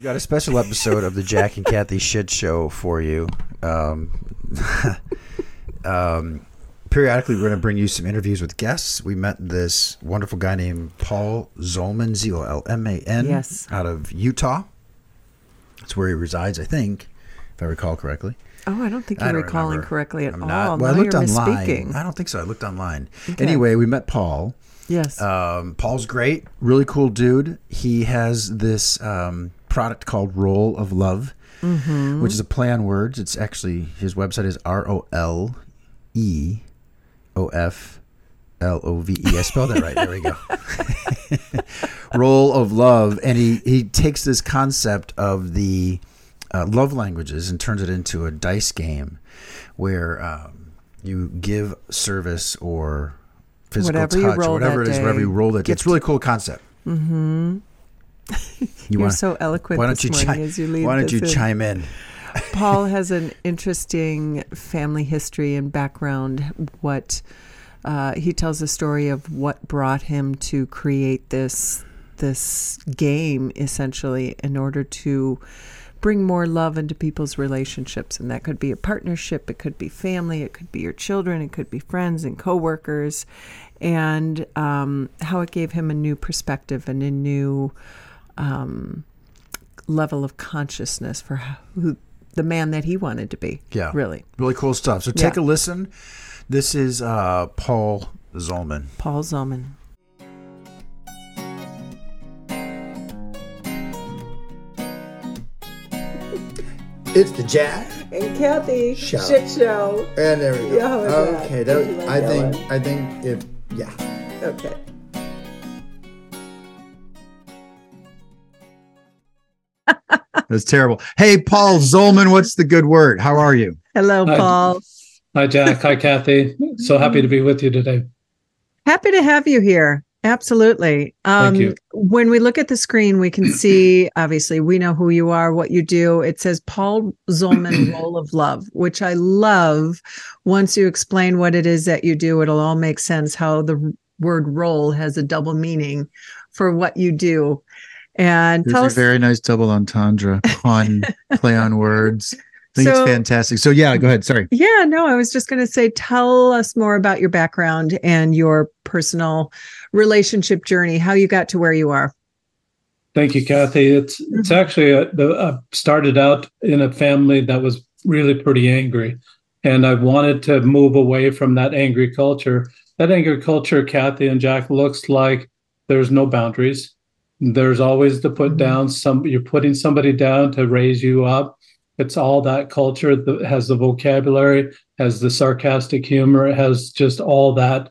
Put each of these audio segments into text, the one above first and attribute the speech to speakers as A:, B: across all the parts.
A: We got a special episode of the Jack and Cathy Shit Show for you. Um, um, periodically, we're going to bring you some interviews with guests. We met this wonderful guy named Paul Zolman, Z O L M A N,
B: Yes.
A: out of Utah. That's where he resides, I think, if I recall correctly.
B: Oh, I don't think you're
A: don't
B: recalling
A: remember.
B: correctly at
A: I'm
B: all.
A: not. Well, I looked online.
B: misspeaking.
A: I don't think so. I looked online.
B: Okay.
A: Anyway, we met Paul.
B: Yes.
A: Um, Paul's great, really cool dude. He has this um, product called Role of Love,
B: Mm-hmm.
A: which is a play on words. It's actually his website is R O L E O F L O V E. I spelled that right. There we go. Role of Love, and he he takes this concept of the uh, love languages and turns it into a dice game where um, you give service or physical
B: Whatever
A: touch, whatever it is, whatever you roll that. It's
B: gift.
A: really cool concept. Mm-hmm. You
B: You're
A: wanna-
B: so eloquent
A: why don't
B: this
A: you
B: morning
A: chi-
B: as you lead
A: Why don't you
B: in.
A: chime in?
B: Paul has an interesting family history and background. What uh, he tells a story of what brought him to create this this game, essentially, in order to bring more love into people's relationships, and that could be a partnership, it could be family, it could be your children, it could be friends and coworkers, and um, how it gave him a new perspective and a new um, level of consciousness for who the man that he wanted to be.
A: Yeah.
B: really,
A: Really cool stuff. So take
B: Yeah.
A: a listen. This is uh, Paul Zolman.
B: Paul Zolman.
C: It's the Jack.
B: And Cathy,
C: Show.
B: shit show.
C: And there we go.
B: Yeah, how was that?
C: okay, that,
B: like
C: I
B: that
C: think
B: one?
C: I think if yeah.
B: Okay.
A: That's terrible. Hey, Paul Zolman, what's the good word? How are you?
B: Hello,
D: Hi.
B: Paul.
D: Hi, Jack. Hi, Cathy. So happy to be with you today.
B: Happy to have you here. Absolutely. Um,
D: you.
B: When we look at the screen, we can see obviously we know who you are, what you do. It says Paul Zolman Role of Love, which I love. Once you explain what it is that you do, it'll all make sense how the word roll has a double meaning for what you do. And
A: There's
B: tell
A: a
B: us,
A: very nice double entendre, pun, play on words. I think
B: So-
A: it's fantastic. So yeah, go ahead. Sorry.
B: yeah, no, I was just going to say, tell us more about your background and your personal relationship journey, how you got to where you are.
D: Thank you, Cathy. It's it's mm-hmm. actually a, the, I started out in a family that was really pretty angry, and I wanted to move away from that angry culture. That angry culture, Cathy and Jack, looks like there's no boundaries. There's always the put down. Some you're putting somebody down to raise you up. It's all that culture that has the vocabulary, has the sarcastic humor, has just all that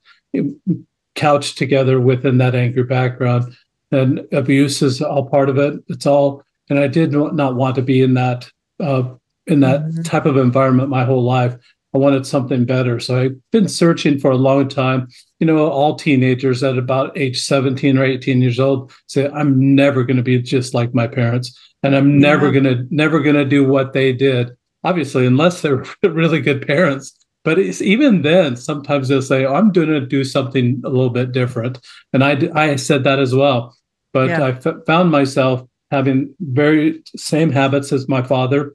D: couched together within that angry background and abuse is all part of it. It's all, and I did not want to be in that uh, in that
B: Mhm.
D: type of environment my whole life. I wanted something better, so I've been searching for a long time. You know, all teenagers at about age seventeen or eighteen years old say, "I'm never going to be just like my parents, and I'm never
B: Yeah.
D: going to never going to do what they did." Obviously, unless they're really good parents. But it's, even then, sometimes they'll say, "I'm going to do something a little bit different," and I, I said that as well but
B: Yeah.
D: I f- found myself having very same habits as my father.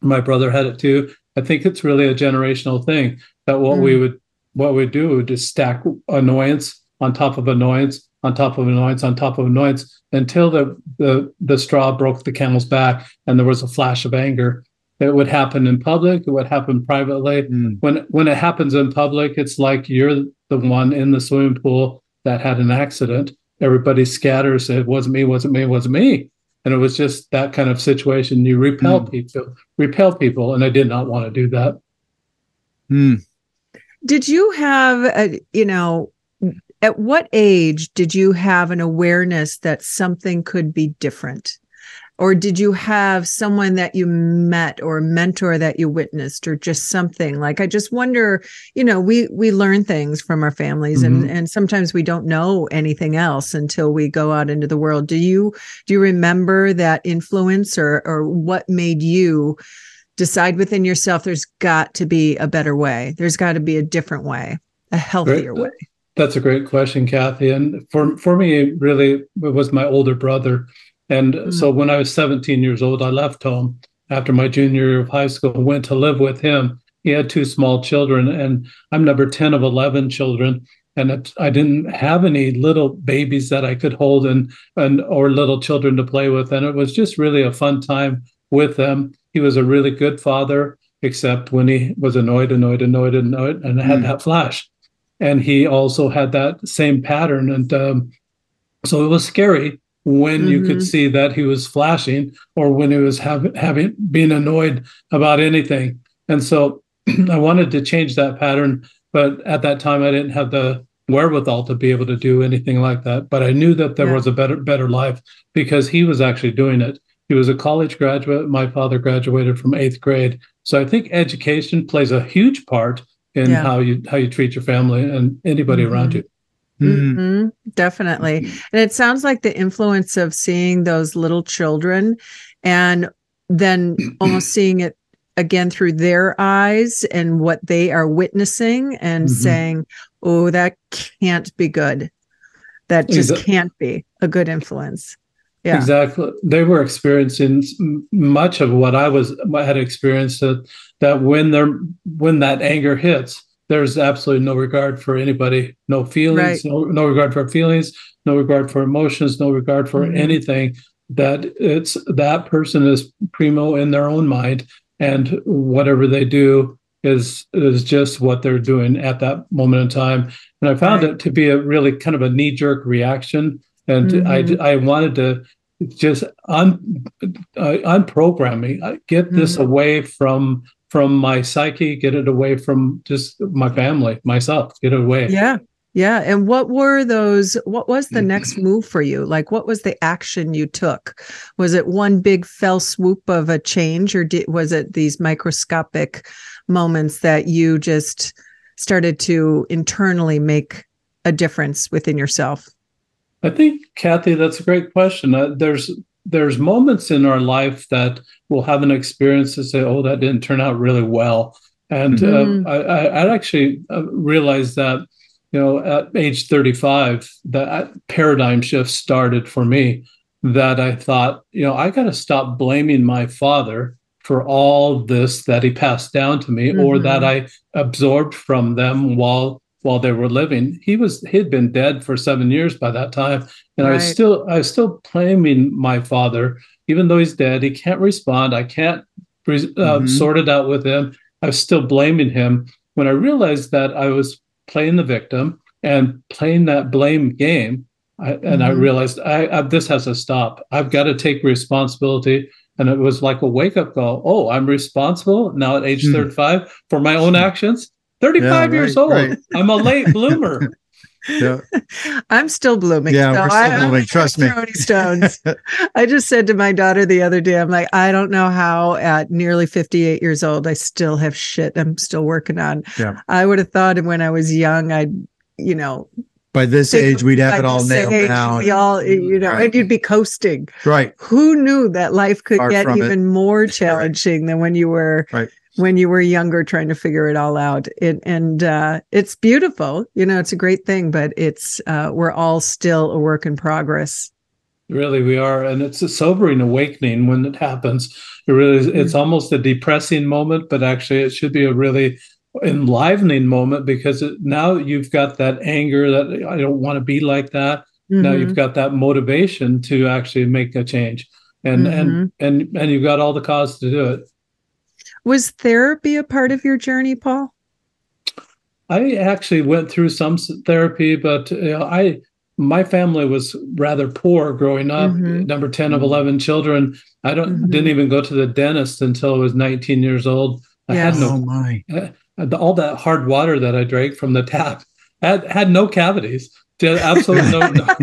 D: My brother had it too. I think it's really a generational thing that what we would what we do would just stack annoyance on top of annoyance on top of annoyance on top of annoyance until the the the straw broke the camel's back and there was a flash of anger. It would happen in public. It would happen privately
A: Mm.
D: when when it happens in public, it's like you're the one in the swimming pool that had an accident. Everybody scatters. It wasn't me. Wasn't me. Wasn't me. And it was just that kind of situation. You repel
A: Hmm.
D: people. Repel people, and I did not want to do that.
A: Mm.
B: Did you have, a, you know, at what age did you have an awareness that something could be different? Or did you have someone that you met or a mentor that you witnessed or just something? Like I just wonder, you know, we we learn things from our families and mm-hmm. and sometimes we don't know anything else until we go out into the world. Do you do you remember that influence or or what made you decide within yourself there's got to be a better way. There's got to be a different way, a healthier way.
D: That's a great question, Cathy. And for for me, really, it was my older brother. And mm-hmm. so when I was 17 years old, I left home after my junior year of high school, went to live with him. He had two small children, and I'm number 10 of 11 children. And it, I didn't have any little babies that I could hold and, and or little children to play with. And it was just really a fun time with them. He was a really good father, except when he was annoyed, annoyed, annoyed, annoyed, and had mm. that flash. And he also had that same pattern. And um, so it was scary when mm-hmm. you could mm-hmm. see that he was flashing or when he was have, having being annoyed about anything. And so I wanted to change that pattern, but at that time I didn't have the wherewithal to be able to do anything like that. But I knew that there yeah. was a better better life because he was actually doing it. He was a college graduate. My father graduated from eighth grade. So I think education plays a huge part in yeah. how you how you treat your family and anybody mm-hmm. around you.
B: Mm-hmm. Mm-hmm. Definitely. Mm-hmm. And it sounds like the influence of seeing those little children and then almost seeing it again through their eyes and what they are witnessing and mm-hmm. saying, oh, that can't be good. That just exactly. can't be a good influence.
D: Yeah. Exactly. They were experiencing much of what I was I had experienced that, that when they're when that anger hits, there's absolutely no regard for anybody, no feelings, right. no, no regard for feelings, no regard for emotions, no regard for mm-hmm. anything. That it's that person is primo in their own mind, and whatever they do is is just what they're doing at that moment in time. And I found right. it to be a really kind of a knee jerk reaction, and mm-hmm. I I wanted to just un uh, unprogram me, get this mm-hmm. away from from my psyche, get it away from just my family, myself, get it away.
B: Yeah. Yeah. And what were those? What was the next move for you? Like, what was the action you took? Was it one big fell swoop of a change, or did, was it these microscopic moments that you just started to internally make a difference within yourself?
D: I think, Cathy, that's a great question. Uh, there's there's moments in our life that we'll have an experience to say, "Oh, that didn't turn out really well," and uh, mm-hmm. uh, I, I, actually uh, realized that you know at age 35 that paradigm shift started for me. That I thought, you know, I got to stop blaming my father for all this that he passed down to me, mm-hmm. or that mm-hmm. I absorbed from them while while they were living. He was he'd been dead for seven years by that time, and right. I was still I was still blaming my father, even though he's dead. He can't respond. I can't uh, mm-hmm. sort it out with him. I was still blaming him. When I realized that I was playing the victim and playing that blame game, I, and mm-hmm. I realized I, I, this has to stop. I've got to take responsibility. And it was like a wake up call. Oh, I'm responsible now at age mm. 35 for my own actions. 35 yeah, right, years old. Right. I'm a late bloomer.
B: Yeah. I'm still blooming.
A: Yeah, so we're still I, blooming. Trust me.
B: Stones. I just said to my daughter the other day, I'm like, I don't know how at nearly 58 years old, I still have shit I'm still working on. Yeah. I would have thought when I was young, I'd, you know,
A: by this age we'd have it all nailed age, down.
B: We all, you mm, know, right. and you'd be coasting.
A: Right.
B: Who knew that life could Far get even it. more challenging right. than when you were right when you were younger trying to figure it all out. It, and uh, it's beautiful. You know it's a great thing but it's uh, we're all still a work in progress.
D: Really we are. And it's a sobering awakening when it happens. It really it's mm-hmm. almost a depressing moment but actually it should be a really enlivening moment because it, now you've got that anger that i don't want to be like that. Mm-hmm. now you've got that motivation to actually make a change. And mm-hmm. and and and you've got all the cause to do it
B: was therapy a part of your journey, Paul?
D: I actually went through some therapy, but you know, I my family was rather poor growing up. Mm-hmm. Number ten of eleven children. I don't mm-hmm. didn't even go to the dentist until I was nineteen years old. I yes. had no oh my. Uh, all that hard water that I drank from the tap had had no cavities. Did absolutely no, no.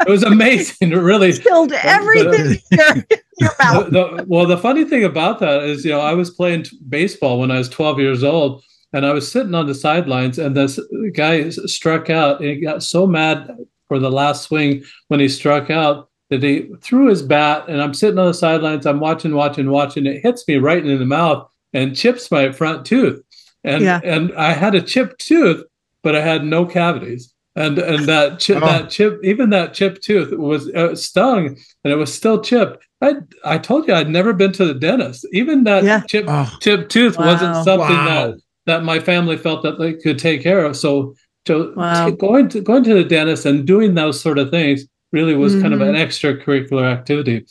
D: It was amazing. It really
B: killed everything.
D: the, the, well, the funny thing about that is, you know, I was playing t- baseball when I was 12 years old, and I was sitting on the sidelines, and this guy struck out, and he got so mad for the last swing when he struck out that he threw his bat, and I'm sitting on the sidelines, I'm watching, watching, watching. It hits me right in the mouth and chips my front tooth, and yeah. and I had a chipped tooth, but I had no cavities. And and that chip,
A: Oh.
D: that chip, even that chipped tooth was uh, stung, and it was still chipped. I I told you I'd never been to the dentist. Even that
B: Yeah.
D: chip
A: Oh.
D: chipped tooth wasn't something
A: Wow.
D: that that my family felt that they could take care of. So, so
B: Wow.
D: t- going to going to the dentist and doing those sort of things really was kind of an extracurricular activity.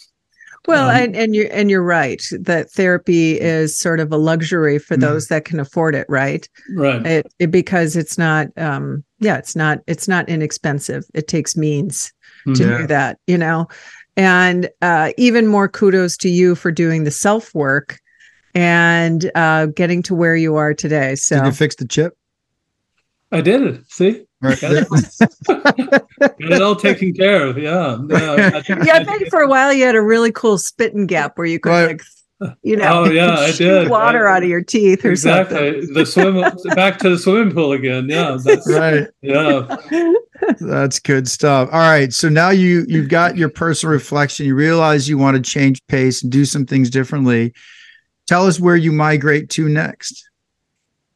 B: Well,
D: Um,
B: and, and you're and you're right that therapy is sort of a luxury for
A: Mm.
B: those that can afford it, right?
D: Right.
B: It, it because it's not um yeah, it's not it's not inexpensive. It takes means to.
A: Yeah.
B: do that, you know. And uh even more kudos to you for doing the self work and uh getting to where you are today. So
A: Did you fix the chip?
D: I did it. See,
A: Right.
D: Got it, got it all taken care of. Yeah. yeah I think-
B: yeah, I bet for a while you had a really cool spitting gap where you could
A: Right.
B: like you know
D: Oh, yeah, I did.
B: water
D: I-
B: out of your teeth or something.
D: exactly. The swim back to the swimming pool again. Yeah. That's
A: right.
D: yeah.
A: That's good stuff. All right. So now you you've got your personal reflection. You realize you want to change pace and do some things differently. Tell us where you migrate to next.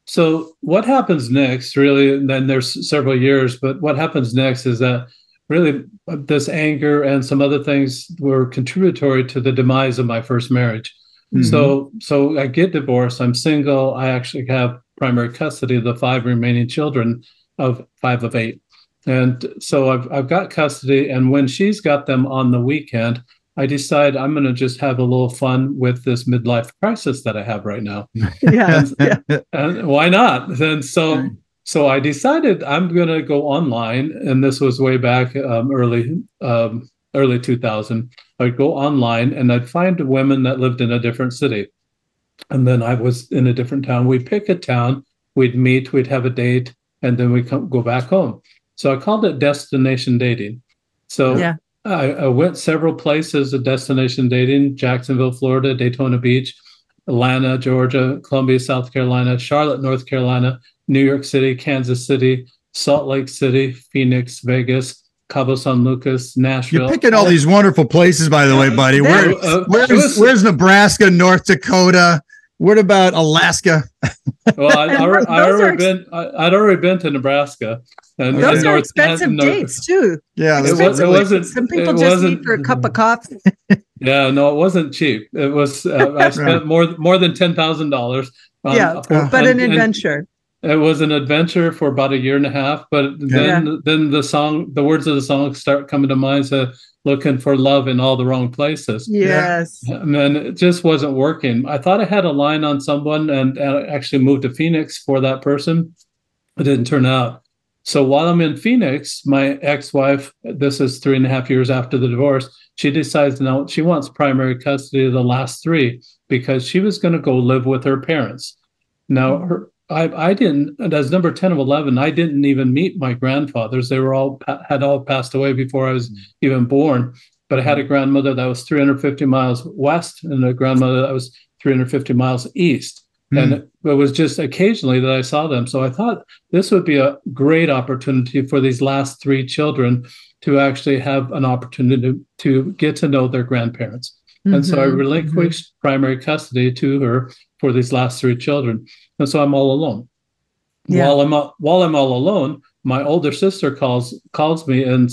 D: So what happens next, really, and then there's several years, but what happens next is that really uh, this anger and some other things were contributory to the demise of my first marriage. So so I get divorced. I'm single. I actually have primary custody of the five remaining children of five of eight. And so I've I've got custody. And when she's got them on the weekend, I decide I'm gonna just have a little fun with this midlife crisis that I have right now
B: yeah, yeah.
D: and why not then so
A: Right.
D: so i decided i'm going to go online and this was way back um, early um, early 2000 i'd go online and i'd find women that lived in a different city. And then i was in a different town. We'd pick a town we'd meet we'd have a date and then we come go back home. So i called it destination dating. So
B: Yeah.
D: I, I went several places of destination dating jacksonville florida daytona beach Atlanta, Georgia, Columbia, South Carolina, Charlotte, North Carolina, New York City, Kansas City, Salt Lake City, Phoenix, Vegas, Cabo San Lucas, Nashville.
A: You're picking all these wonderful places, by the way, buddy. Where,
D: Uh,
A: where's,
D: it
A: where's Nebraska, North Dakota? What about Alaska?
D: well, I, I, I already
B: ex-
D: been. I, I'd already been to Nebraska, and
A: Those
D: and
B: Those
A: are
B: are
D: North-
B: expensive
D: and North-
B: dates too.
A: Yeah,
D: It, was, it wasn't.
B: Some people just
D: wasn't,
B: need for a cup of coffee.
D: Yeah, no, it wasn't cheap. It was. Uh, I spent more more than ten thousand dollars.
B: Yeah, But an adventure.
D: It was an adventure for about a year and a half, but then then the song, the words of the song start coming to mind. So looking for love in all the wrong places.
B: Yes.
D: And then it just wasn't working. I thought I had a line on someone and, and I actually moved to Phoenix for that person. It didn't turn out. So while I'm in Phoenix, my ex-wife, this is three and a half years after the divorce, she decides now she wants primary custody of the last three because she was going to go live with her parents. Now her I, I didn't and as number 10 of 11 i didn't even meet my grandfathers. They were all had all passed away before i was even born. But i had a grandmother that was 350 miles west and a grandmother that was 350 miles east.
A: Hmm.
D: and it was just occasionally that i saw them. So i thought this would be a great opportunity for these last three children to actually have an opportunity to, to get to know their grandparents and so I
B: Mhm.
D: relinquished primary custody to her for these last three children. And so I'm all alone.
B: Yeah.
D: While I'm all- while I'm all alone, my older sister calls calls me and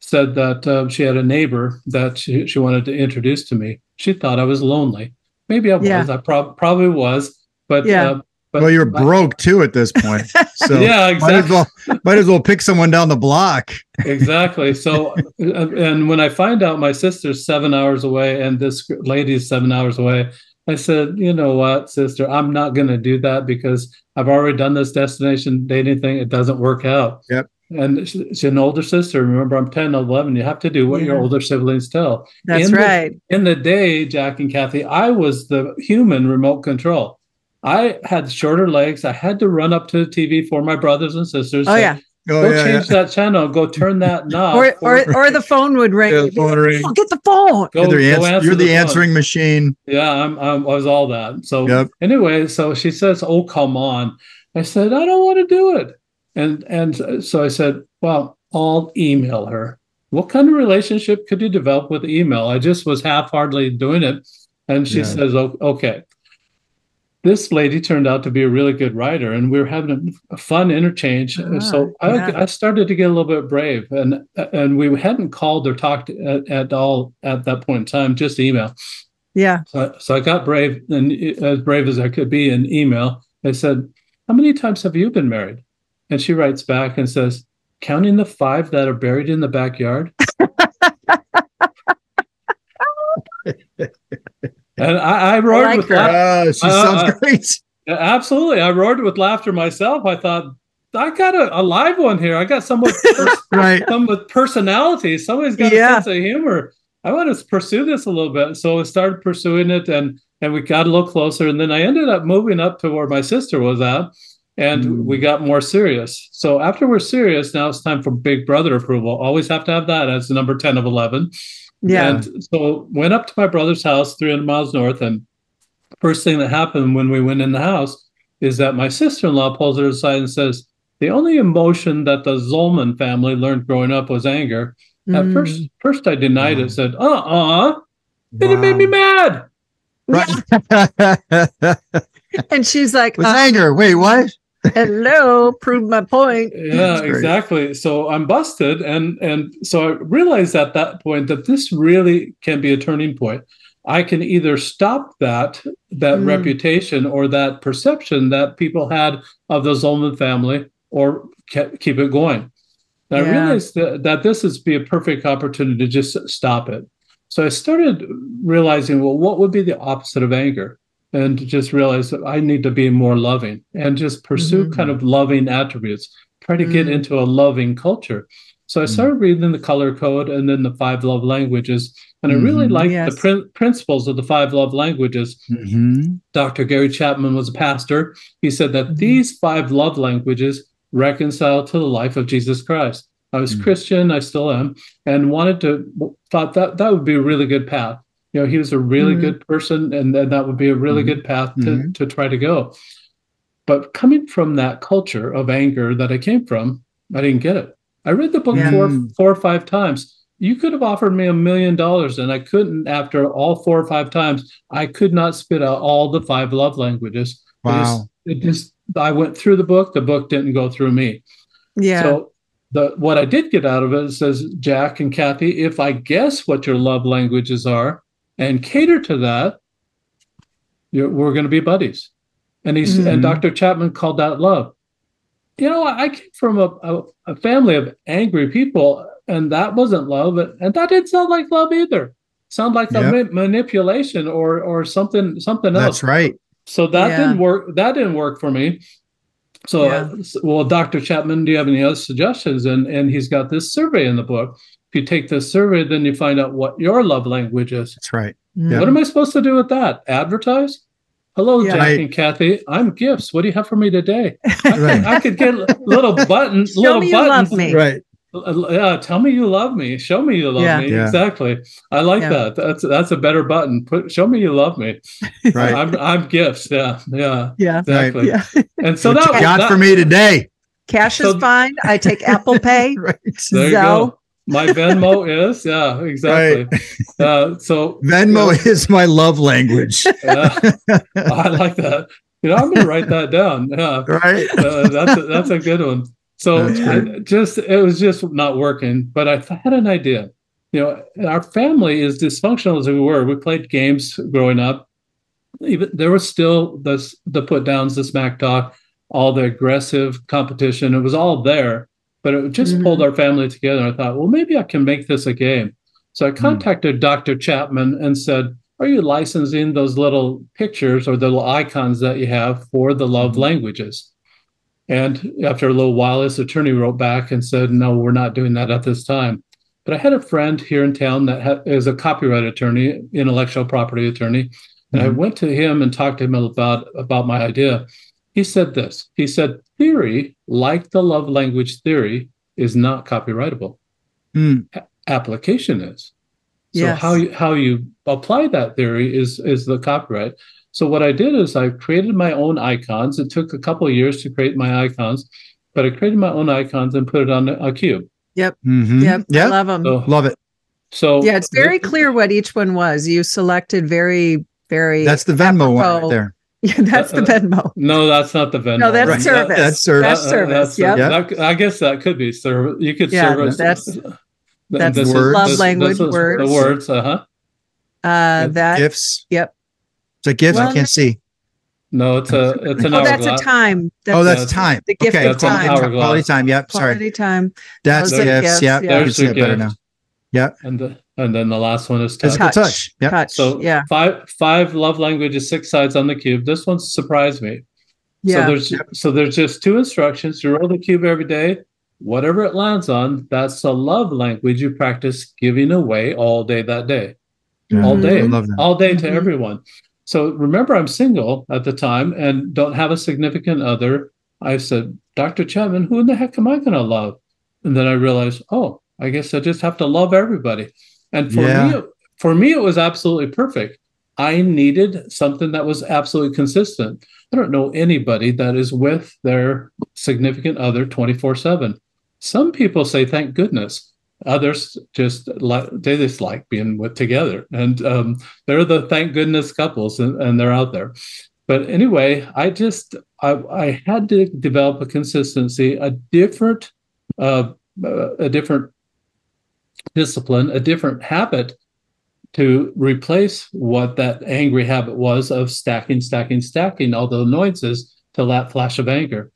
D: said that um, she had a neighbor that she, she wanted to introduce to me. She thought I was lonely. Maybe I was.
B: Yeah.
D: I prob- probably was. But
B: Yeah.
D: uh, but
A: well, you're
D: but-
A: broke too at this point. So
D: yeah,
A: might as
D: exactly.
A: well might as well pick someone down the block.
D: exactly. So, uh, and when I find out my sister's seven hours away and this lady's seven hours away, I said, you know what, sister, I'm not going to do that because I've already done this destination dating thing. It doesn't work out.
A: Yep.
D: And she's an older sister. Remember, I'm 10, 11. You have to do what your older siblings tell.
B: That's
D: In the-
B: right.
D: In the day, Jack and Cathy, I was the human remote control. I had shorter legs. I had to run up to the TV for my brothers and sisters.
B: Oh
D: say,
B: yeah.
A: Oh
D: go
A: yeah,
D: change that channel. Go turn that knob.
B: Or or or the phone would ring.
A: Yeah, the phone ring.
B: Oh, get the phone.
D: go,
A: You're the,
D: go answer
A: you're the,
D: phone.
A: answering machine.
D: Yeah, I'm, I'm, I was all that. So
A: Yep.
D: anyway, so she says, "Oh, come on." I said, "I don't want to do it," and and so I said, "Well, I'll email her." What kind of relationship could you develop with email? I just was half-heartedly doing it, and she
A: Yeah.
D: says, "O- "Okay." This lady turned out to be a really good writer, and we were having a, a fun interchange.
B: Ah,
D: so
B: yeah.
D: I, I started to get a little bit brave, and and we hadn't called or talked at, at all at that point in time, just email.
B: Yeah.
D: So, so I got brave and as brave as I could be in email. I said, "How many times have you been married?" And she writes back and says, "Counting the five that are buried in the backyard." and I, I roared
B: like
D: with
B: her.
D: laughter.
A: Oh, she
D: Uh,
A: sounds
D: uh,
A: great.
D: Yeah, Absolutely. I roared with laughter myself. I thought, I got a, a live one here. I got someone with, pers-
A: Right.
D: some with personality. Somebody's got
B: Yeah.
D: a sense of humor. I want to pursue this a little bit. So I started pursuing it and and we got a little closer. And then I ended up moving up to where my sister was at and
A: Mm.
D: we got more serious. So after we're serious, now it's time for big brother approval. Always have to have that as the number 10 of 11.
B: Yeah.
D: And so went up to my brother's house, 300 miles north. And first thing that happened when we went in the house is that my sister-in-law pulls her aside and says, the only emotion that the Zolman family learned growing up was anger. At
B: Mm.
D: first, first I denied
A: Wow.
D: it, said, uh-uh, and it made me mad.
A: Right.
B: And she's like,
A: With
B: uh,
A: anger. Wait, what?
B: Hello, prove my point.
D: Yeah, exactly. So I'm busted, and and so I realized at that point that this really can be a turning point. I can either stop that that
B: Mm.
D: reputation or that perception that people had of the Zolman family, or ke- keep it going. And I realized that, that this is be a perfect opportunity to just stop it. So I started realizing, well, what would be the opposite of anger? And just realize that I need to be more loving and just pursue
B: Mhm.
D: kind of loving attributes, try to get
B: Mm.
D: into a loving culture. So I
A: Mm.
D: started reading the color code and then the five love languages. And I really
A: Mhm.
D: liked
B: Yes.
D: the prin- principles of the five love languages.
A: Mhm.
D: Dr. Gary Chapman was a pastor. He said that
B: Mhm.
D: these five love languages reconcile to the life of Jesus Christ. I was
A: Mm.
D: Christian, I still am, and wanted to thought that that would be a really good path. You know, he was a really
B: Mhm.
D: good person, and then that would be a really
A: Mhm.
D: good path to,
A: Mhm.
D: to try to go. But coming from that culture of anger that I came from, I didn't get it. I read the book
B: Yeah.
D: four
A: Mm.
D: four or five times. You could have offered me a million dollars, and I couldn't. After all four or five times, I could not spit out all the five love languages. It
A: Wow.
D: just, it just I went through the book. The book didn't go through me.
B: Yeah.
D: So the what I did get out of it says, Jack and Cathy, if I guess what your love languages are and cater to that, you're, we're going to be buddies. And he's
A: Mhm.
D: and Dr. Chapman called that love. You know, I came from a, a, a family of angry people, and that wasn't love, and that didn't sound like love either. Sound like
A: Yep.
D: a ma- manipulation or or something something else.
A: That's right.
D: So that
B: Yeah.
D: didn't work. That didn't work for me. So,
B: Yeah.
D: uh, well, Dr. Chapman, do you have any other suggestions? And and he's got this survey in the book. If you take this survey, then you find out what your love language is.
A: That's right.
B: Mm.
D: What am I supposed to do with that? Advertise? Hello,
B: Yeah.
D: Jack
A: Right.
D: and Cathy. I'm gifts. What do you have for me today? I,
A: Right.
D: could, I could get little buttons.
B: Show
D: little
B: me you
D: buttons.
B: love me.
A: Right.
D: Yeah, tell me you love me. Show me you love
B: Yeah.
D: me.
A: Yeah.
D: Exactly. I like
B: Yeah.
D: that. That's that's a better button. Put show me you love me.
A: Right.
D: I'm I'm gifts. Yeah, yeah,
B: Yeah.
D: exactly.
B: Yeah.
D: And so
A: what
D: that
A: you got
D: that,
A: for me today.
B: Cash
D: So-
B: is fine. I take Apple Pay.
A: Right.
D: There you
B: Zelle.
D: go. My Venmo is yeah, exactly. Uh, so
A: Venmo is my love language.
D: I like that. You know, I'm gonna write that down. Yeah,
A: Right.
D: uh, that's a, that's a good one. So I just it was just not working. But I had an idea. You know, our family is dysfunctional as we were. We played games growing up. Even there was still the the put downs, the smack talk, all the aggressive competition. It was all there, but it just
B: Mhm.
D: pulled our family together. I thought, well, maybe I can make this a game. So I
A: Hmm.
D: contacted Dr. Chapman and said, "Are you licensing those little pictures or the little icons that you have for the love
A: Mhm.
D: languages?" And after a little while, his attorney wrote back and said, No, we're not doing that at this time. But I had a friend here in town that ha- is a copyright attorney, intellectual property attorney. And I
A: Mhm.
D: went to him and talked to him about, about my idea. He said this He said, Theory, like the love language theory, is not copyrightable.
A: Mm.
D: Application is. So
B: Yes.
D: how you how you apply that theory is is the copyright. So what I did is I created my own icons. It took a couple of years to create my icons, but I created my own icons and put it on a cube.
A: Mhm.
B: Yep. I
A: Yeah.
B: love them.
D: So,
A: Love it.
D: so
B: yeah. It's very clear what each one was. You selected very, very.
A: That's the Venmo one right
B: Apropos.
A: there.
B: Yeah, that's the
D: Uh,
B: Venmo.
D: No, that's not the Venmo.
B: No, that's
A: Right.
B: service.
A: That's service.
B: That's service. Yep.
D: that- I guess that could be service. You could
B: Yeah,
D: service.
B: that's-
D: th-
B: that's
D: this is-
A: love
D: this- this
B: language,
D: is The
B: words.
D: words, uh huh.
B: Uh, that
E: Gifts.
B: Yep.
E: It's a gift. I can't see.
D: No, it's a it's an
B: oh, that's a
D: hourglass.
B: time.
E: Oh, that's
D: that's-
E: time.
B: the gift
E: okay,
B: of
D: That's
B: time.
D: hourglass.
E: Quality time. Yep. Sorry.
B: Quality time.
E: That's
B: Those are
E: gifts.
B: gifts,
E: Yep.
B: yeah.
E: I can
D: There's
E: see it better
D: gift.
E: Yep.
D: and the, and then the last one is touch.
B: Touch.
E: touch. Yep.
B: Touch.
D: So
B: yeah.
D: five five love languages, six sides on the cube. This one surprised me.
B: Yeah.
D: So there's so there's just two instructions. You roll the cube every day. Whatever it lands on, that's a love language you practice giving away all day that day. All
B: Mhm.
D: day.
E: I love that.
D: All day to
B: Mhm.
D: everyone. So remember I'm single at the time and don't have a significant other. I said, Dr. Chapman, who in the heck am I gonna love? And then I realized, oh, I guess I just have to love everybody. And for
E: Yeah.
D: me, for me, it was absolutely perfect. I needed something that was absolutely consistent. I don't know anybody that is with their significant other 24 7. Some people say, thank goodness. Others just like they just like being with together. And um, they're the thank goodness couples and, and they're out there. But anyway, I just I, I had to develop a consistency, a different uh, uh, a different discipline, a different habit to replace what that angry habit was of stacking, stacking, stacking all the annoyances to that flash of anger.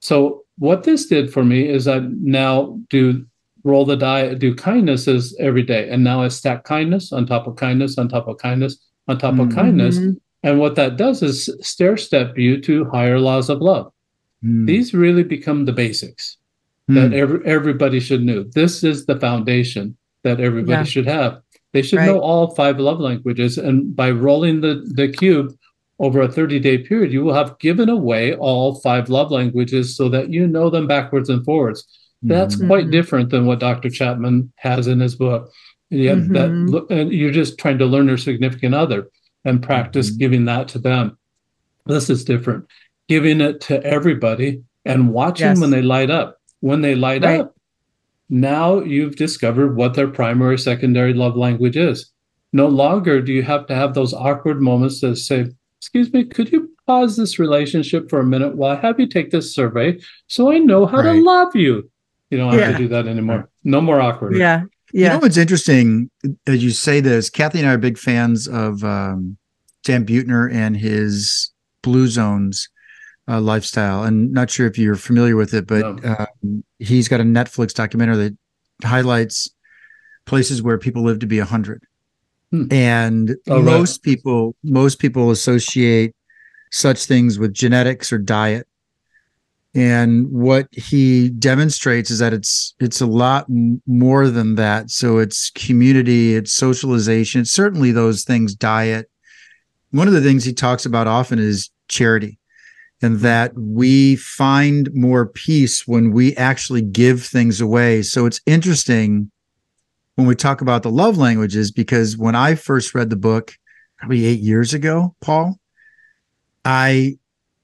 D: So what this did for me is I now do roll the die, do kindnesses every day. And now I stack kindness on top of kindness, on top of kindness, on top of
E: Mhm.
D: kindness. And what that does is stair step you to higher laws of love.
E: Mm.
D: These really become the basics
E: Mm.
D: that every, everybody should know. This is the foundation that everybody
B: Yeah.
D: should have. They should
B: Right.
D: know all five love languages. And by rolling the, the cube over a 30 day period, you will have given away all five love languages so that you know them backwards and forwards. That's
E: Mhm.
D: quite
B: Mhm.
D: different than what Dr. Chapman has in his book. Yeah,
B: Mhm.
D: that and you're just trying to learn your significant other and practice
E: Mhm.
D: giving that to them. This is different. Giving it to everybody and watching
B: Yes.
D: when they light up. When they light
B: Right.
D: up, now you've discovered what their primary, secondary love language is. No longer do you have to have those awkward moments that say, Excuse me, could you pause this relationship for a minute while I have you take this survey so I know how
E: Right.
D: to love you? You don't have
B: Yeah.
D: to do that anymore. No more awkward.
B: Yeah. Yeah.
E: You know what's interesting as you say this? Cathy and I are big fans of um, Dan Buettner and his Blue Zones uh, lifestyle. And not sure if you're familiar with it, but um, he's got a Netflix documentary that highlights places where people live to be 100.
D: Hmm.
E: And
D: Oh, right.
E: most people, most people associate such things with genetics or diet. And what he demonstrates is that it's it's a lot m- more than that. So it's community, it's socialization, it's certainly those things, diet. One of the things he talks about often is charity, and that we find more peace when we actually give things away. So it's interesting when we talk about the love languages because when I first read the book, probably eight years ago, Paul, I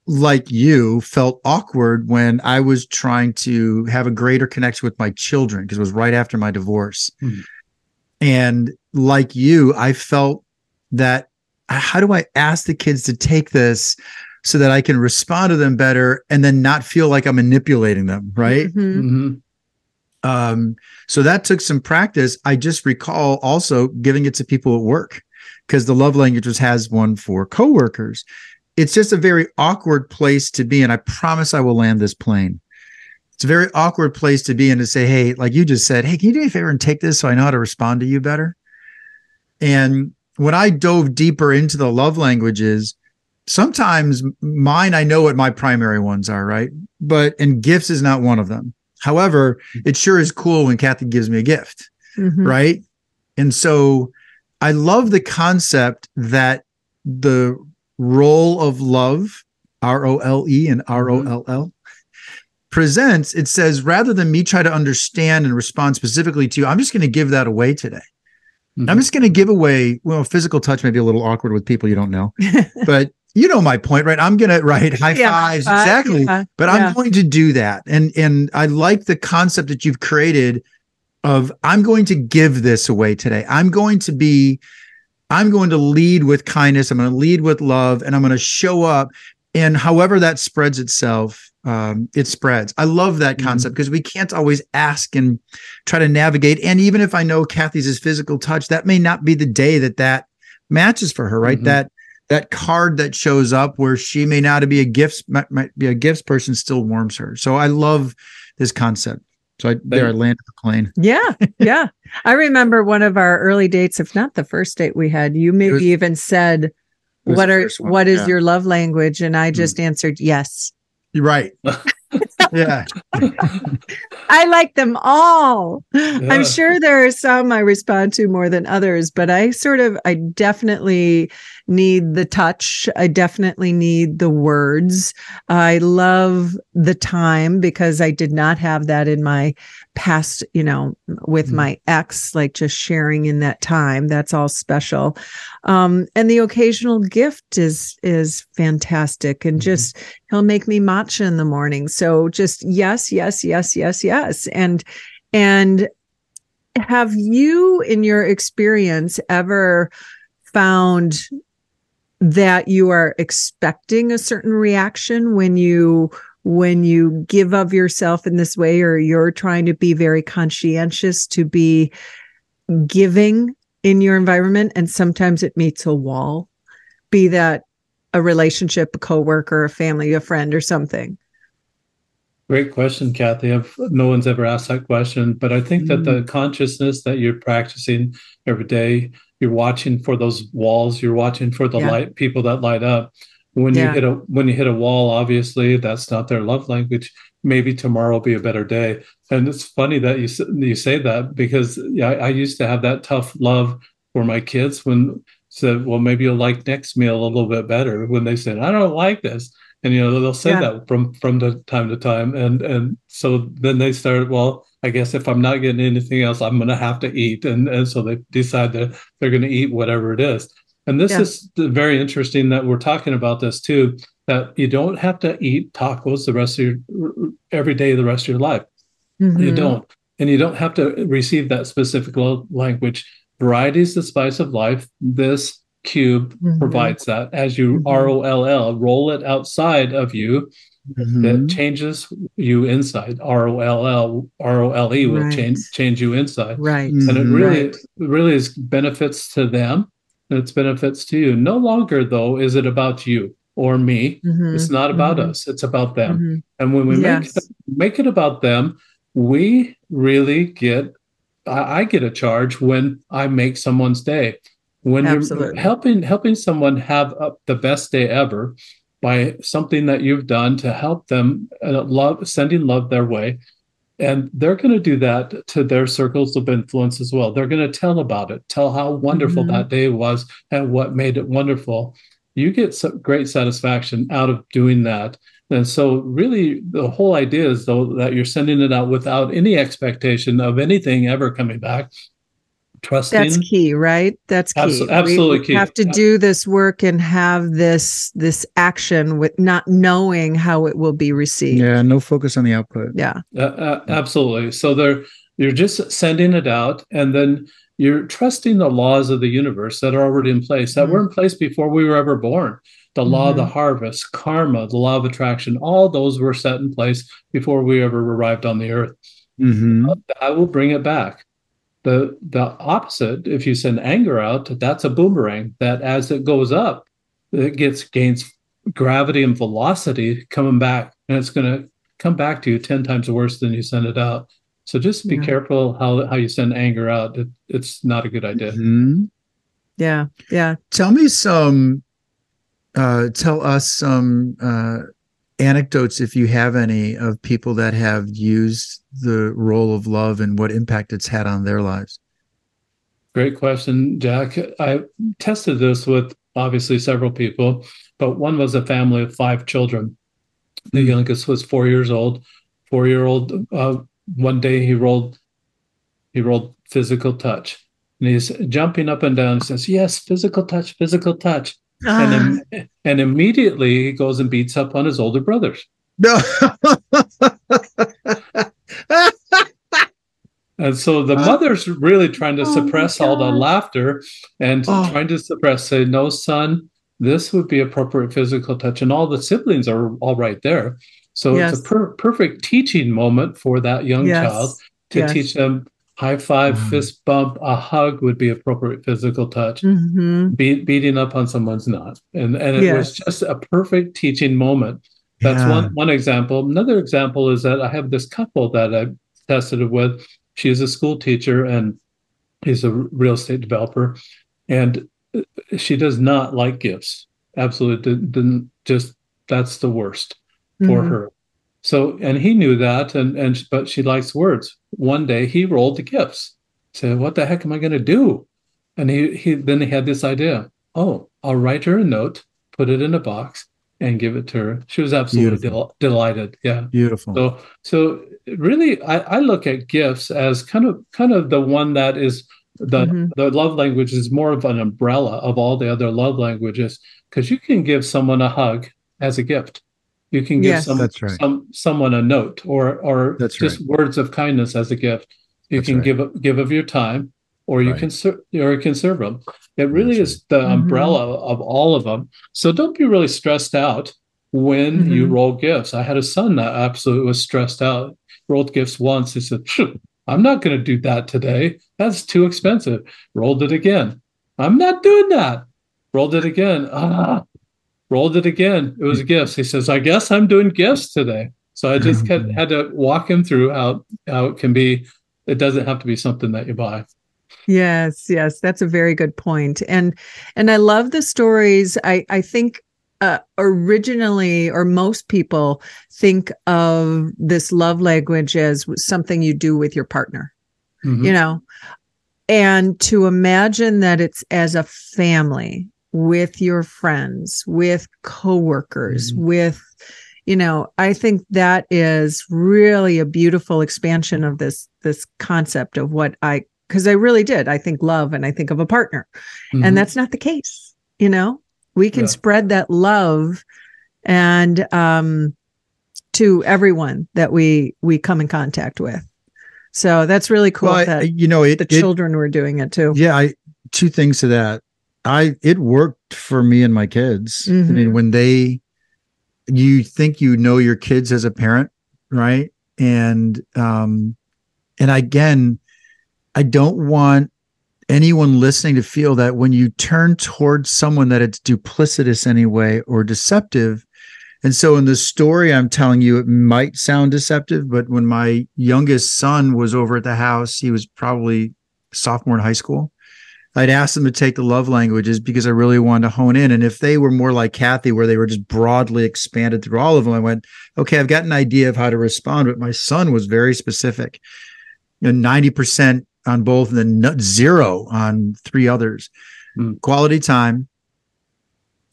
E: like you felt awkward when I was trying to have a greater connection with my children because it was right after my divorce.
D: Mhm.
E: And like you, I felt that how do I ask the kids to take this so that I can respond to them better and then not feel like I'm manipulating them, right?
B: Mhm.
D: Mhm.
E: Um, so that took some practice. I just recall also giving it to people at work because the love languages has one for coworkers. It's just a very awkward place to be. And I promise I will land this plane. It's a very awkward place to be in to say, Hey, like you just said, Hey, can you do me a favor and take this so I know how to respond to you better? And when I dove deeper into the love languages, sometimes mine, I know what my primary ones are, right? But, and gifts is not one of them. However, it sure is cool when Cathy gives me a gift,
B: Mhm.
E: right? And so I love the concept that the role of love, R O L E and R O L L, presents. It says rather than me try to understand and respond specifically to you, I'm just going to give that away today.
D: Mhm.
E: I'm just going to give away, well, physical touch may be a little awkward with people you don't know, but you know my point, right? I'm going to, right? High
B: Yeah,
E: fives,
B: uh,
E: exactly
B: yeah,
E: but
B: yeah.
E: I'm going to do that. And and I like the concept that you've created of I'm going to give this away today. I'm going to be I'm going to lead with kindness. I'm going to lead with love, and I'm going to show up. And however that spreads itself, um, it spreads. I love that
A: Mm-hmm.
E: concept because we can't always ask and try to navigate. And even if I know Cathy's is physical touch, that may not be the day that that matches for her, right?
D: Mhm.
E: That that card that shows up where she may not be a gifts might, might be a gifts person still warms her. So I love this concept. So I there I landed the plane.
B: Yeah, yeah. I remember one of our early dates, if not the first date we had, you maybe
E: was-
B: even said, "What are
E: one,
B: what is
E: yeah. Hmm.
B: your love language?" And I just answered yes.
E: You're right. yeah.
B: I like them all.
D: Yeah.
B: I'm sure there are some I respond to more than others, but I sort of, I definitely need the touch. I definitely need the words. I love the time because I did not have that in my past, you know, with
E: Mm.
B: my ex, like just sharing in that time. That's all special. Um, and the occasional gift is is fantastic. And
E: Mm-hmm.
B: just he'll make me matcha in the morning. So just yes, yes, yes, yes, yes. And and have you in your experience ever found that you are expecting a certain reaction when you when you give of yourself in this way or you're trying to be very conscientious to be giving in your environment? And sometimes it meets a wall be that a relationship a coworker a family a friend or something.
D: Great question, Cathy. I've, no one's ever asked that question, but I think that the mm. consciousness that you're practicing every day, you're watching for those walls, you're watching for the
B: Yeah.
D: light people that light up. When
B: Yeah.
D: you hit a when you hit a wall, obviously that's not their love language. Maybe tomorrow will be a better day. And it's funny that you you say that because yeah, I, I used to have that tough love for my kids when said, well, maybe you'll like next meal a little bit better. When they said, I don't like this, and you know they'll say
B: Yeah.
D: that from from the time to time and and so then they start well i guess if i'm not getting anything else i'm going to have to eat. And and so they decide that they're going to eat whatever it is. And this
B: Yeah.
D: is very interesting that we're talking about this too that you don't have to eat tacos the rest of your every day of the rest of your life. You
B: Mhm.
D: don't. And you don't have to receive that specific language. Variety is the spice of life this cube
B: Mhm.
D: provides that as you
B: Mhm.
D: roll roll it outside of you
E: Mhm.
D: that changes you inside r-o-l-l r-o-l-e E will
B: Right.
D: Will change change you inside
B: right
E: Mm.
D: and it really
B: Right.
D: really is benefits to them and it's benefits to you no longer though is it about you or me
B: Mhm.
D: it's not about us it's about them and when we make
B: Yes.
D: it, make it about them we really get I, I get a charge when i make someone's day when
B: Absolutely.
D: you're helping helping someone have the best day ever by something that you've done to help them uh, love sending love their way. And they're going to do that to their circles of influence as well. They're going to tell about it tell how wonderful
B: Mhm.
D: that day was and what made it wonderful. You get some great satisfaction out of doing that. And so really the whole idea is though that you're sending it out without any expectation of anything ever coming back trusting
B: that's key right that's key
D: Abso-
B: We-
D: absolutely
B: we
D: key.
B: have to do this work and have this this action with not knowing how it will be received
E: Yeah, no focus on the output.
B: yeah
D: Uh, uh, absolutely. So they're you're just sending it out, and then you're trusting the laws of the universe that are already in place, that were in place before we were ever born. The law of the harvest, karma, the law of attraction, all those were set in place before we ever arrived on the earth.
E: Mm-hmm.
D: I will bring it back. The the opposite, if you send anger out, that's a boomerang that as it goes up, it gets gains gravity and velocity coming back, and it's going to come back to you 10 times worse than you send it out. So just be
B: Yeah.
D: careful how, how you send anger out. It, it's not a good idea.
E: Mm-hmm.
B: yeah yeah
E: Tell me some. Uh, tell us some uh, anecdotes, if you have any, of people that have used the role of love and what impact it's had on their lives.
D: Great question, Jack. I tested this with obviously several people, but one was a family of five children. The
E: Mm.
D: youngest was four years old. Four year old. Uh, one day he rolled. He rolled physical touch, and he's jumping up and down. He says, "Yes, physical touch, physical touch," and im- and immediately he goes and beats up on his older brothers.
E: No.
D: And so the
E: Uh,
D: mother's really trying to
B: oh
D: suppress all the laughter and
E: Oh.
D: trying to suppress, say, no, son, this would be appropriate physical touch. And all the siblings are all right there. So
B: Yes.
D: it's a per- perfect teaching moment for that young
B: Yes.
D: child to
B: Yes.
D: teach them high five,
E: Wow.
D: fist bump, a hug would be appropriate physical touch.
B: hmm
D: Be- beating up on someone's not. And, and it was just a perfect teaching moment. That's
E: Yeah.
D: one one example. Another example is that I have this couple that I tested it with. She's a school teacher and he's a real estate developer, and uh, she does not like gifts. Absolutely, didn't, didn't just that's the worst for
B: Mhm.
D: her. So, and he knew that, and and but she likes words. One day he rolled the gifts. Said, "What the heck am I going to do?" And he he then he had this idea. Oh, I'll write her a note, put it in a box, and give it to her. She was absolutely del- delighted. Yeah.
E: Beautiful.
D: So so really, I, I look at gifts as kind of kind of the one that is the
B: Mhm.
D: the love language is more of an umbrella of all the other love languages because you can give someone a hug as a gift. You can give
B: Yes.
D: some,
E: That's right.
D: some someone a note or or
E: That's
D: just words of kindness as a gift. You
E: That's
D: can
E: right.
D: give of- give of your time, or you
E: Right.
D: can ser- or you can serve them. It really
E: That's
D: is the
B: Mhm.
D: umbrella of all of them. So don't be really stressed out when you
B: Mhm.
D: roll gifts. I had a son that absolutely was stressed out. Rolled gifts once. He said, "I'm not going to do that today. That's too expensive." Rolled it again. I'm not doing that. Rolled it again. Ah, rolled it again. It was gifts. He says, "I guess I'm doing gifts today." So I just had, had to walk him through how how it can be. It doesn't have to be something that you buy.
B: Yes, yes, that's a very good point. And and I love the stories. I I think uh, originally or most people think of this love language as something you do with your partner,
D: Mhm.
B: you know. And to imagine that it's as a family with your friends, with coworkers,
D: Mhm.
B: with you know, I think that is really a beautiful expansion of this this concept of what I because I really did. I think love and I think of a partner.
D: Mhm.
B: And that's not the case. You know, we can
D: Yeah.
B: spread that love and um to everyone that we we come in contact with. So that's really cool
E: well, I- you know, it,
B: the
E: it-
B: children were doing it too.
E: yeah, I two things to that. I it worked for me and my kids. I
B: Mhm.
E: mean, when they you think you know your kids as a parent, right? And um and again, I don't want anyone listening to feel that when you turn towards someone that it's duplicitous anyway or deceptive. And so in the story I'm telling you, it might sound deceptive, but when my youngest son was over at the house, he was probably sophomore in high school. I'd ask them to take the love languages because I really wanted to hone in. And if they were more like Cathy, where they were just broadly expanded through all of them, I went, okay, I've got an idea of how to respond. But my son was very specific, you know, 90% on both and then zero on three others
D: Mm.
E: quality time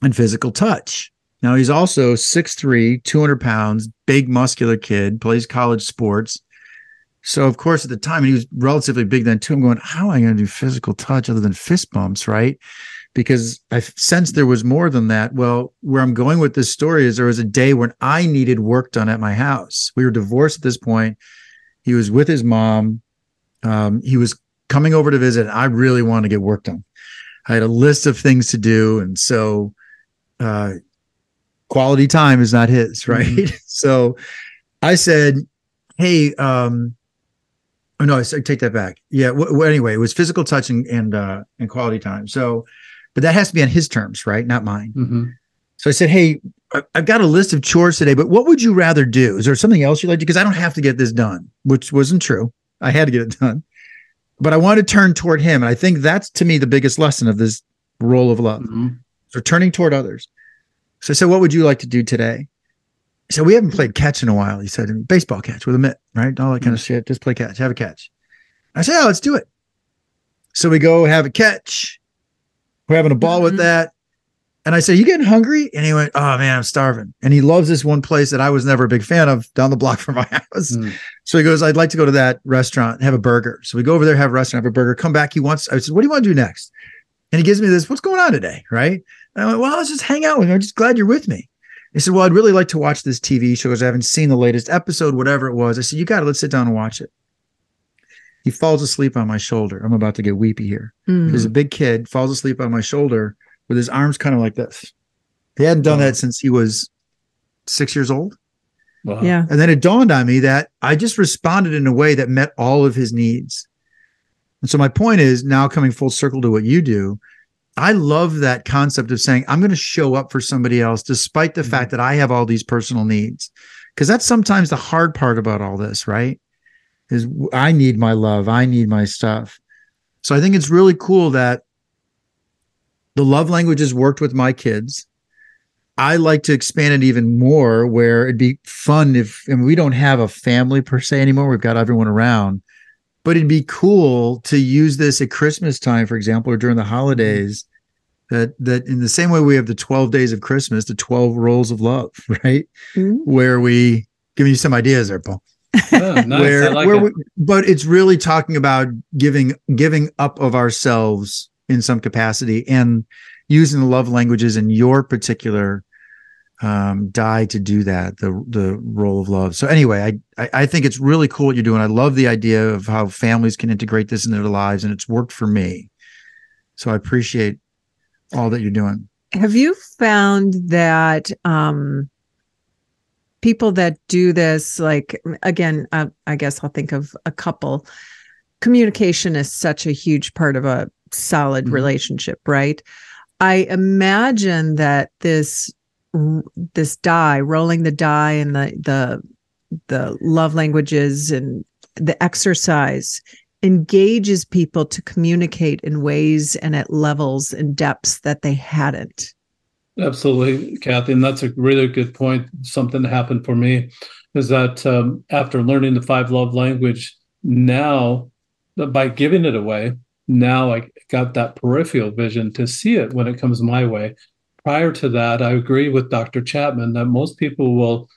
E: and physical touch. Now he's also 6'3, 200 pounds, big muscular kid, plays college sports. So of course at the time, and he was relatively big then too. I'm going, how am I going to do physical touch other than fist bumps, right? Because I sensed there was more than that. Well, where I'm going with this story is there was a day when I needed work done at my house. We were divorced at this point. He was with his mom. Um, he was coming over to visit. And I really wanted to get work done. I had a list of things to do, and so uh, quality time is not his, right? so I said, "Hey, um, oh no, I take that back. Yeah. W- w- anyway, it was physical touch and and, uh, and quality time. So, but that has to be on his terms, right? Not mine.
D: Mhm.
E: So I said, "Hey, I've got a list of chores today, but what would you rather do? Is there something else you'd like to? Because I don't have to get this done, which wasn't true. I had to get it done, but I want to turn toward him, and I think that's to me the biggest lesson of this role of love.
D: Mhm.
E: So turning toward others. So I said, "What would you like to do today?" Said, "We haven't played catch in a while." He said, to me, "Baseball catch with a mitt, right? All that kind of shit. Just play catch. Have a catch." I said, "Oh, let's do it." So we go have a catch. We're having a ball with
B: Mhm.
E: that. And I said, You getting hungry? And he went, Oh man, I'm starving. And he loves this one place that I was never a big fan of down the block from my house.
D: Mm.
E: So he goes, I'd like to go to that restaurant and have a burger. So we go over there, have a restaurant, have a burger, come back. He wants, I said, What do you want to do next? And he gives me this, What's going on today? Right. And I went, Well, let's just hang out with you. I'm just glad you're with me. He said, Well, I'd really like to watch this TV show because I haven't seen the latest episode, whatever it was. I said, You got it. Let's sit down and watch it. He falls asleep on my shoulder. I'm about to get weepy here.
B: Mm.
E: There's a big kid falls asleep on my shoulder with his arms kind of like this. He hadn't done
D: Wow.
E: that since he was six years old.
D: Wow.
B: Yeah.
E: And then it dawned on me that I just responded in a way that met all of his needs. And so my point is now coming full circle to what you do. I love that concept of saying, I'm going to show up for somebody else despite the
D: Mhm.
E: fact that I have all these personal needs. Because that's sometimes the hard part about all this, right? Is I need my love, I need my stuff. So I think it's really cool that the love languages worked with my kids. I like to expand it even more where it'd be fun if and we don't have a family per se anymore. We've got everyone around. But it'd be cool to use this at Christmas time, for example, or during the holidays. That that in the same way we have the 12 days of Christmas, the 12 rolls of love, right?
B: Mm.
E: Where we giving you some ideas there, Paul
D: Yeah, nice.
E: where,
D: like
E: where
D: it.
E: we, but it's really talking about giving giving up of ourselves in some capacity and using the love languages in your particular um die to do that the the role of love. So anyway I, I i think it's really cool what you're doing. I love the idea of how families can integrate this into their lives and it's worked for me. So i appreciate all that you're doing.
B: Have you found that um, people that do this, like, again, uh, I guess I'll think of a couple, communication is such a huge part of a solid
E: Mhm.
B: relationship, right? I imagine that this this die rolling the die and the the the love languages and the exercise engages people to communicate in ways and at levels and depths that they hadn't.
D: Absolutely, Cathy, and that's a really good point. Something that happened for me is that um, after learning the five love language, now by giving it away, now I got that peripheral vision to see it when it comes my way. Prior to that, I agree with Dr. Chapman that most people will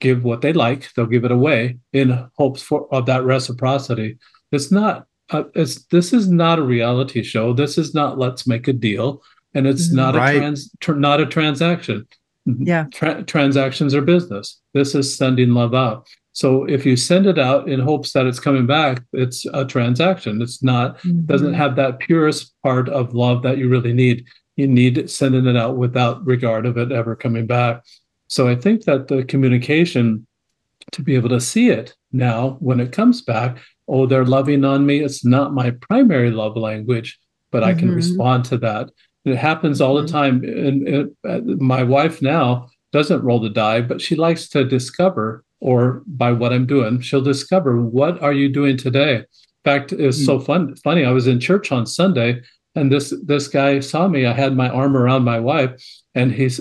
D: give what they like; they'll give it away in hopes for of that reciprocity. It's not. Uh, it's this is not a reality show. This is not let's make a deal, and it's
B: Mhm.
D: not
E: Right.
D: a trans tr- not a transaction.
B: Yeah.
D: Tra- transactions are business. This is sending love out. So if you send it out in hopes that it's coming back, it's a transaction. It's not doesn't have that purest part of love that you really need. You need sending it out without regard of it ever coming back. So I think that the communication to be able to see it now when it comes back, oh, they're loving on me. It's not my primary love language, but I can
B: Mhm.
D: respond to that. And it happens all the time. And it, my wife now doesn't roll the die, but she likes to discover, or by what I'm doing, she'll discover what are you doing today. In fact, it's so fun. Funny, I was in church on Sunday, and this this guy saw me. I had my arm around my wife, and he's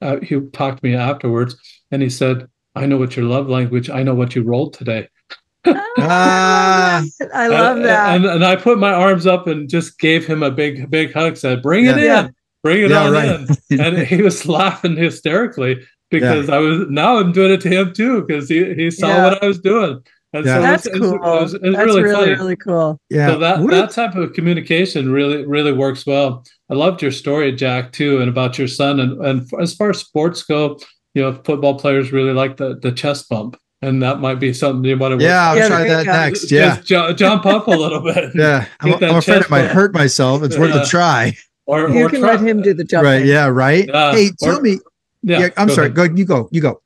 D: uh, he talked to me afterwards, and he said, "I know what your love language. I know what you rolled today."
E: Ah.
B: I love
D: And-
B: that.
D: And, and I put my arms up and just gave him a big big hug. Said, "Bring it
B: Yeah.
D: in, bring it
E: Yeah,
D: on
E: right.
D: in." And he was laughing hysterically because I was now I'm doing it to him too because he he saw
B: Yeah.
D: what I was doing. And
E: Yeah.
D: so
B: That's
D: it's,
B: cool.
D: It's, it's, it's
B: That's
D: really,
B: really,
D: funny.
B: really cool.
E: yeah
D: So that
E: What
D: that type of communication really really works well. I loved your story, Jack, too, and about your son. And and as far as sports go, you know, football players really like the the chest bump, and that might be something you want to
E: yeah i'll
B: Yeah,
E: try that
B: you go.
E: next yeah
D: just jump up a little bit.
E: yeah i'm,
D: Get
E: I'm afraid
D: chest
E: it might
D: bump.
E: hurt myself it's worth
D: Yeah.
E: a try
D: Or,
B: You
D: or
B: can
D: try-
B: let him do the jumping.
E: right yeah right
D: Yeah,
E: hey tell
D: or-
E: me yeah, i'm
D: go
E: sorry
D: ahead.
E: go you go you go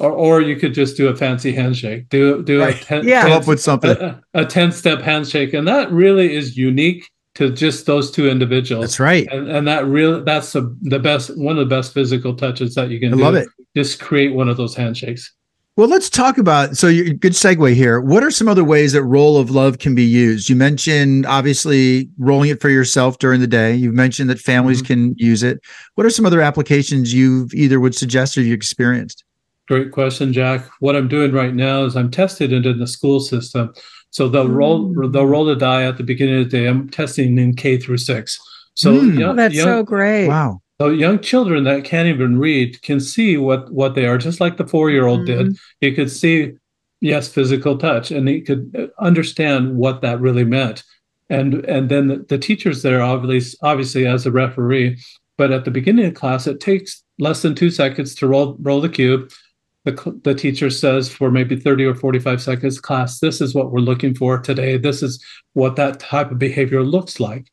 D: Or or you could just do a fancy handshake. Do do
E: Right.
D: a ten,
B: Yeah.
E: come up with something
D: a, a 10 step handshake and that really is unique to just those two individuals
E: that's right
D: and and that really that's the, the best one of the best physical touches that you can
E: i
D: do
E: love it
D: just create one of those handshakes
E: Well, let's talk about. So, you good segue here. What are some other ways that role of love can be used? You mentioned obviously rolling it for yourself during the day. You've mentioned that families mm-hmm. can use it. What are some other applications you've either would suggest or you experienced?
D: Great question jack what i'm doing right now is i'm tested it in the school system so they'll roll
B: Mm.
D: they'll roll the die at the beginning of the day i'm testing in k through six so
E: Mm.
D: young,
B: Oh, that's
D: young-
B: so great.
E: Wow.
D: So young children that can't even read can see what what they are, just like the four year old did. He could see, yes, physical touch, and he could uh, understand what that really meant. And and then the, the teachers there obviously obviously as a referee, but at the beginning of class, it takes less than two seconds to roll roll the cube. The, the teacher says for maybe 30 or 45 seconds class this is what we're looking for today this is what that type of behavior looks like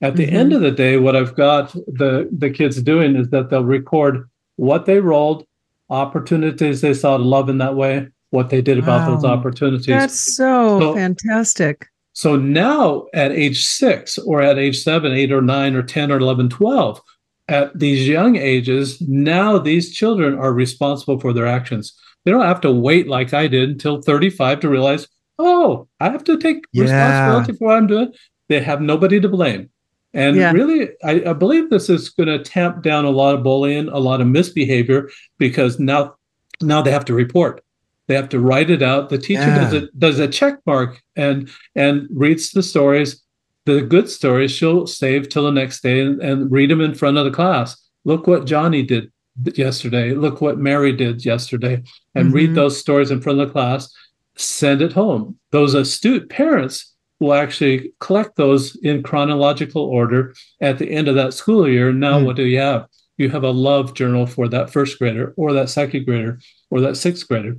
D: at the
B: Mhm.
D: end of the day what i've got the the kids doing is that they'll record what they rolled opportunities they saw to love in that way what they did about those opportunities
B: That's so,
D: So-
B: fantastic.
D: so now at age six or at age seven, eight or nine or 10 or 11, 12, at these young ages, now these children are responsible for their actions. They don't have to wait like I did until 35 to realize, oh, I have to take
E: Yeah.
D: responsibility for what I'm doing. They have nobody to blame. And
B: Yeah.
D: really, I, I believe this is going to tamp down a lot of bullying, a lot of misbehavior, because now, now they have to report. They have to write it out. The teacher
E: Yeah.
D: does a does a check mark and and reads the stories. The good stories she'll save till the next day and, and read them in front of the class. Look what Johnny did yesterday. Look what Mary did yesterday, and
B: Mhm.
D: read those stories in front of the class. Send it home. Those astute parents will actually collect those in chronological order at the end of that school year. Now,
E: Hmm.
D: what do you have? You have a love journal for that first grader, or that second grader, or that sixth grader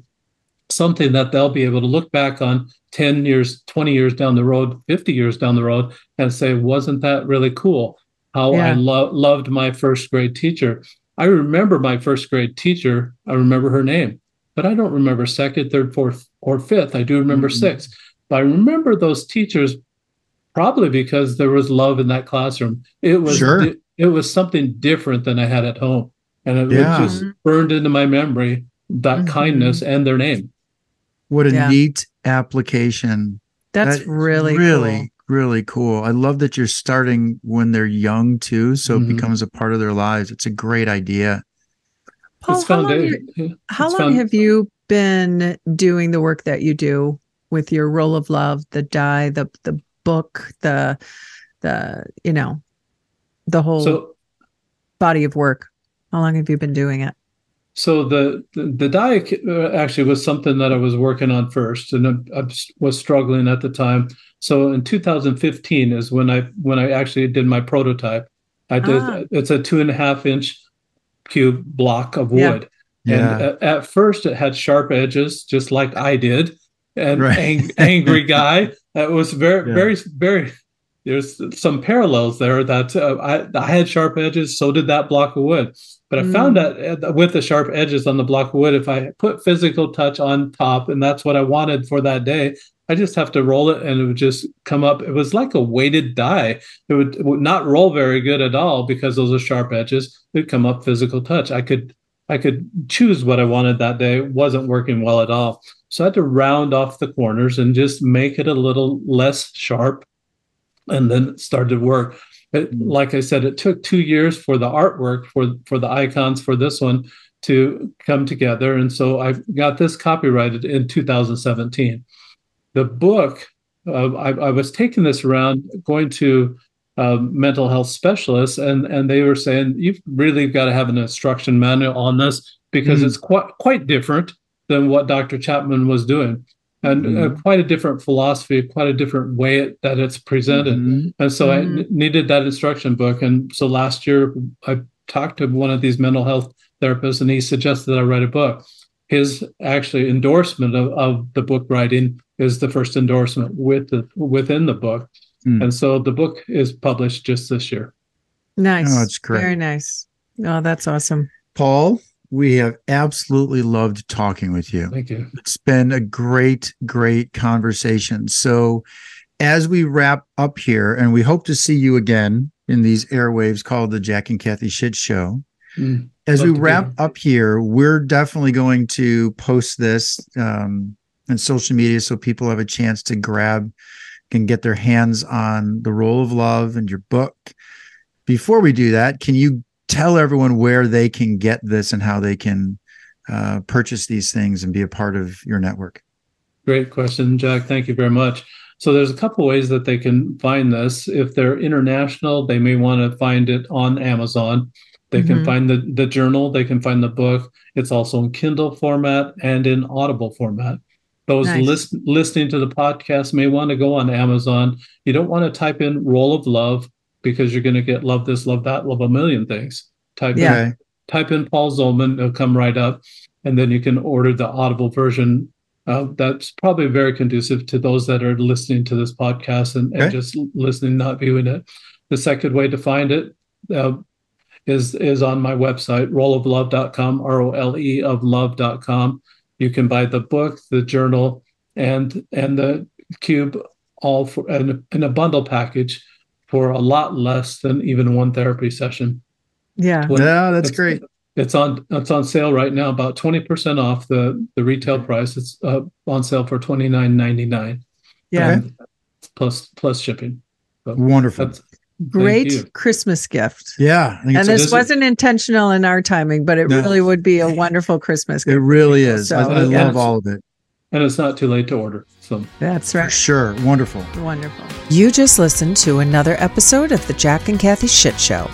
D: something that they'll be able to look back on 10 years, 20 years down the road, 50 years down the road, and say, wasn't that really cool? How I lo- loved my first grade teacher. I remember my first grade teacher. I remember her name, but I don't remember second, third, fourth, or fifth. I do remember
E: Mhm.
D: sixth. But I remember those teachers probably because there was love in that classroom. It was
E: Sure.
D: di- it was something different than I had at home. And it
E: Yeah.
D: was just burned into my memory that
B: Mhm.
D: kindness and their name.
E: What a
B: Yeah.
E: neat application.
B: That's
E: That is
B: really,
E: really,
B: cool.
E: really cool. I love that you're starting when they're young too, so
D: Mhm.
E: it becomes a part of their lives. It's a great idea.
B: Paul,
D: it's
B: how long,
D: founda-
B: you- how
D: it's
B: long
D: found-
B: have you been doing the work that you do with your role of love, the die, the the book, the the you know, the whole
D: So,
B: body of work? How long have you been doing it?
D: So the the, the diet uh, actually was something that I was working on first, and I, I was struggling at the time. So in 2015 is when I when I actually did my prototype. I did
B: Ah.
D: it's a two and a half inch cube block of wood.
E: Yeah.
D: And at, at first, it had sharp edges, just like I did, and
E: Right.
D: ang- angry guy. It was very,
E: Yeah.
D: very, very. There's some parallels there that uh, I, I had sharp edges. So did that block of wood. But I found that uh, with the sharp edges on the block of wood, if I put physical touch on top, and that's what I wanted for that day, I just have to roll it, and it would just come up. It was like a weighted die. It would, it would not roll very good at all because those are sharp edges. It'd come up physical touch. I could I could choose what I wanted that day. It wasn't working well at all. So I had to round off the corners and just make it a little less sharp. And then it started to work. It, like I said, it took two years for the artwork for for the icons for this one to come together. And so I got this copyrighted in 2017. The book, uh, I, I was taking this around, going to um, mental health specialists, and and they were saying you've really got to have an instruction manual on this because
E: Mhm.
D: it's quite quite different than what Dr. Chapman was doing, and uh, quite a different philosophy, quite a different way it, that it's presented.
E: Mhm.
D: And so I
B: Mhm.
D: n- needed that instruction book. And so last year I talked to one of these mental health therapists, and he suggested that I write a book. His actually endorsement of, of the book writing is the first endorsement with the within the book.
E: Hmm.
D: And so the book is published just this year.
B: Nice.
E: Oh, it's great.
B: Very nice. Oh, that's awesome.
E: Paul, we have absolutely loved talking with you.
D: Thank you.
E: It's been a great, great conversation. So, as we wrap up here, and we hope to see you again in these airwaves called the Jack and Cathy Shit Show.
D: Mm.
E: As we wrap up here, we're definitely going to post this um, on social media so people have a chance to grab, can get their hands on the Role of Love and your book. Before we do that, can you tell everyone where they can get this and how they can uh, purchase these things and be a part of your network?
D: Great question, Jack. Thank you very much. So there's a couple ways that they can find this. If they're international, they may want to find it on Amazon. They can
B: Mhm.
D: find the, the journal, they can find the book. It's also in Kindle format and in Audible format. Those
B: Nice.
D: list, listening to the podcast may want to go on Amazon. You don't want to type in role of love because you're going to get love this, love that, love a million things. Type
B: Yeah.
D: in type in Paul Zolman, it'll come right up. and then you can order the Audible version. Uh, that's probably very conducive to those that are listening to this podcast and, and just listening, not viewing it. The second way to find it uh, is is on my website, roleoflove.com, R O L E of love.com. You can buy the book, the journal, and and the cube all for in in a bundle package for a lot less than even one therapy session.
F: Yeah.
D: When-
E: Yeah, that's
D: it's-
E: great.
D: It's on it's on sale right now, about twenty percent off the the retail price. It's uh, on sale for twenty nine ninety nine.
F: Yeah.
D: plus plus shipping. So
E: Wonderful.
D: that's
F: Great. Christmas gift.
E: Yeah, I think
F: And this
D: this
F: wasn't intentional in our timing, but it
E: No.
F: really would be a wonderful Christmas gift.
E: it really is. I, I
F: yeah.
E: love all of it
D: and it's not too late to order. So
F: That's
E: for
F: right.
E: sure. Wonderful.
F: Wonderful.
B: You just listened to another episode of the Jack and Cathy Shit Show.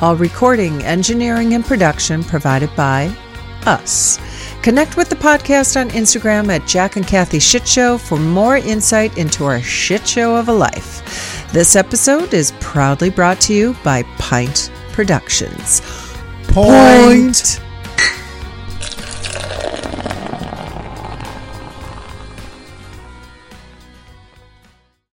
B: All recording, engineering, and production provided by us. Connect with the podcast on Instagram at Jack and Cathy Shit Show for more insight into our shit show of a life. This episode is proudly brought to you by Pint Productions.
E: Point.